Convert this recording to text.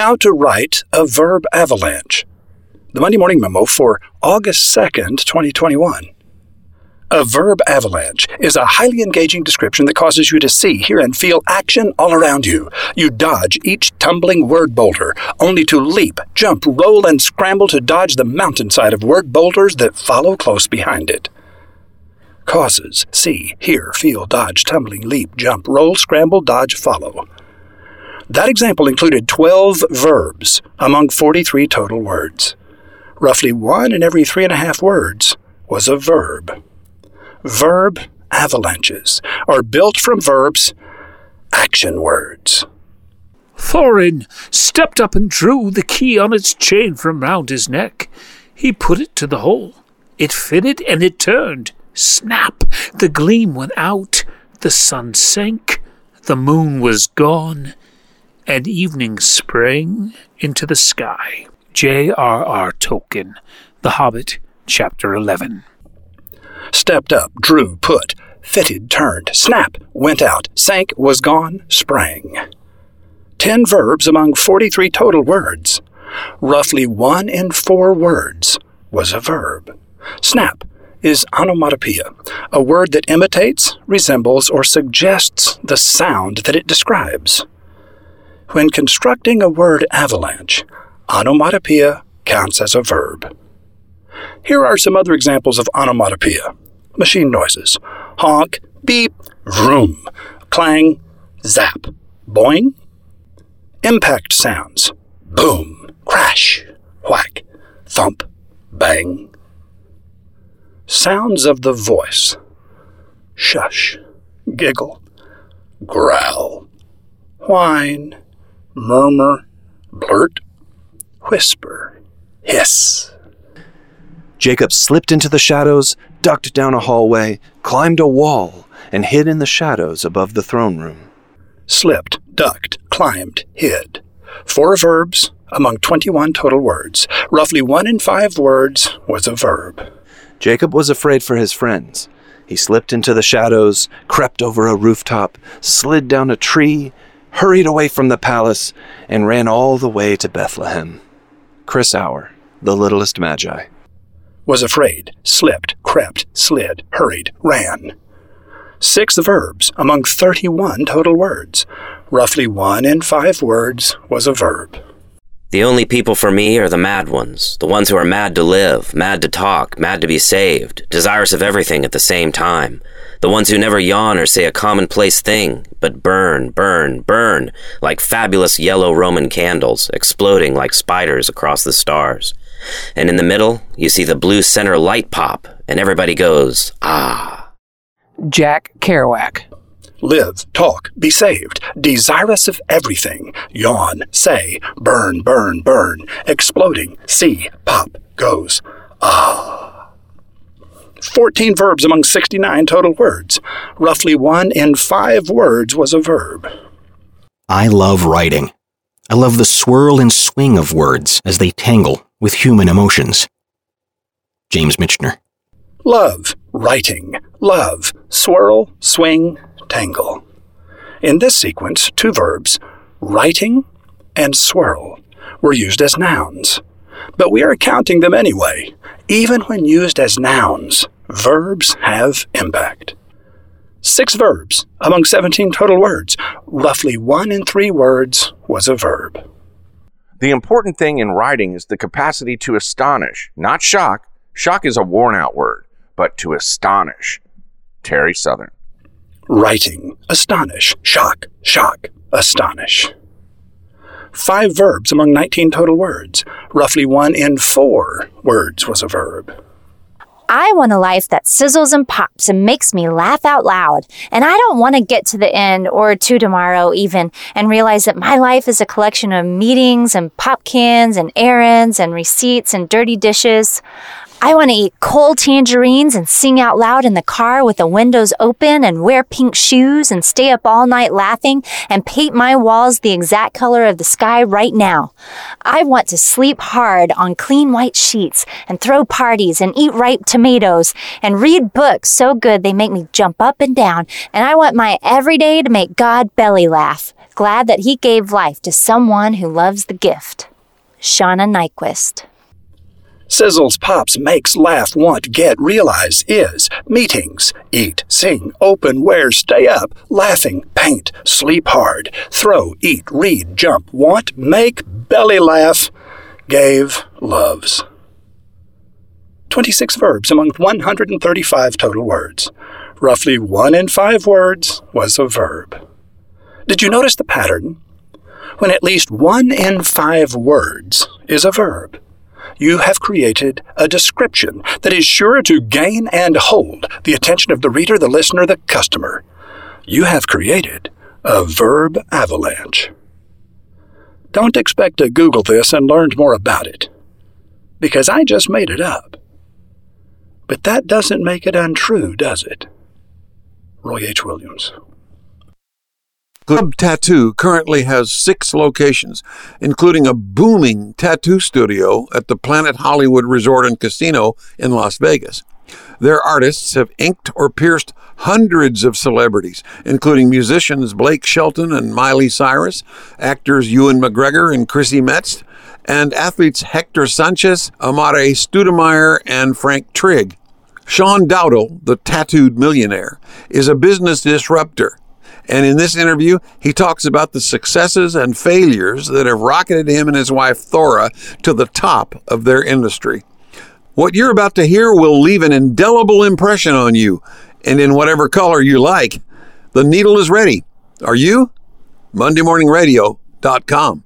How to write a verb avalanche. The Monday Morning Memo for August 2nd, 2021. A verb avalanche is a highly engaging description that causes you to see, hear, and feel action all around you. You dodge each tumbling word boulder, only to leap, jump, roll, and scramble to dodge the mountainside of word boulders that follow close behind it. Causes see, hear, feel, dodge, tumbling, leap, jump, roll, scramble, dodge, follow. That example included 12 verbs among 43 total words. Roughly one in every three and a half words was a verb. Verb avalanches are built from verbs, action words. Thorin stepped up and drew the key on its chain from round his neck. He put it to the hole. It fitted and it turned. Snap! The gleam went out. The sun sank. The moon was gone and evening sprang into the sky. J.R.R. Tolkien, The Hobbit, Chapter 11. Stepped up, drew, put, fitted, turned, snap, went out, sank, was gone, sprang. Ten verbs among 43 total words. Roughly one in four words was a verb. Snap is onomatopoeia, a word that imitates, resembles, or suggests the sound that it describes. When constructing a word avalanche, onomatopoeia counts as a verb. Here are some other examples of onomatopoeia. Machine noises. Honk, beep, vroom, clang, zap, boing. Impact sounds. Boom, crash, whack, thump, bang. Sounds of the voice. Shush, giggle, growl, whine, murmur, blurt, whisper, hiss. Jacob slipped into the shadows, ducked down a hallway, climbed a wall, and hid in the shadows above the throne room. Slipped, ducked, climbed, hid. Four verbs among 21 total words. Roughly one in five words was a verb. Jacob was afraid for his friends. He slipped into the shadows, crept over a rooftop, slid down a tree, hurried away from the palace, and ran all the way to Bethlehem. Chris Hour, the littlest magi. Was afraid, slipped, crept, slid, hurried, ran. Six verbs among 31 total words. Roughly one in five words was a verb. The only people for me are the mad ones, the ones who are mad to live, mad to talk, mad to be saved, desirous of everything at the same time. The ones who never yawn or say a commonplace thing, but burn, burn, burn, like fabulous yellow Roman candles, exploding like spiders across the stars. And in the middle, you see the blue center light pop, and everybody goes, ah. Jack Kerouac. Live, talk, be saved, desirous of everything, yawn, say, burn, burn, burn, exploding, see, pop, goes, ah. 14 verbs among 69 total words. Roughly one in five words was a verb. I love writing. I love the swirl and swing of words as they tangle with human emotions. James Michener. Love, writing, love, swirl, swing, tangle. In this sequence, two verbs, writing and swirl, were used as nouns. But we are counting them anyway. Even when used as nouns, verbs have impact. Six verbs among 17 total words. Roughly one in three words was a verb. The important thing in writing is the capacity to astonish, not shock. Shock is a worn out word, but to astonish. Terry Southern. Writing, astonish, shock, shock, astonish. Five verbs among 19 total words. Roughly one in four words was a verb. I want a life that sizzles and pops and makes me laugh out loud. And I don't want to get to the end or to tomorrow even and realize that my life is a collection of meetings and pop cans and errands and receipts and dirty dishes. I want to eat cold tangerines and sing out loud in the car with the windows open and wear pink shoes and stay up all night laughing and paint my walls the exact color of the sky right now. I want to sleep hard on clean white sheets and throw parties and eat ripe tomatoes and read books so good they make me jump up and down. And I want my everyday to make God belly laugh. glad that he gave life to someone who loves the gift. Shauna Niequist. Sizzles, pops, makes, laugh, want, get, realize, is, meetings, eat, sing, open, wear, stay up, laughing, paint, sleep hard, throw, eat, read, jump, want, make, belly laugh, gave, loves. 26 verbs among 135 total words. Roughly one in five words was a verb. Did you notice the pattern? When at least one in five words is a verb, you have created a description that is sure to gain and hold the attention of the reader, the listener, the customer. You have created a verb avalanche. Don't expect to Google this and learn more about it, because I just made it up. But that doesn't make it untrue, does it? Roy H. Williams. Club Tattoo currently has six locations, including a booming tattoo studio at the Planet Hollywood Resort and Casino in Las Vegas. Their artists have inked or pierced hundreds of celebrities, including musicians Blake Shelton and Miley Cyrus, actors Ewan McGregor and Chrissy Metz, and athletes Hector Sanchez, Amare Stoudemire, and Frank Trigg. Sean Dowdle, the tattooed millionaire, is a business disruptor and in this interview, he talks about the successes and failures that have rocketed him and his wife Thora to the top of their industry. What you're about to hear will leave an indelible impression on you, and in whatever color you like. The needle is ready. Are you? MondayMorningRadio.com.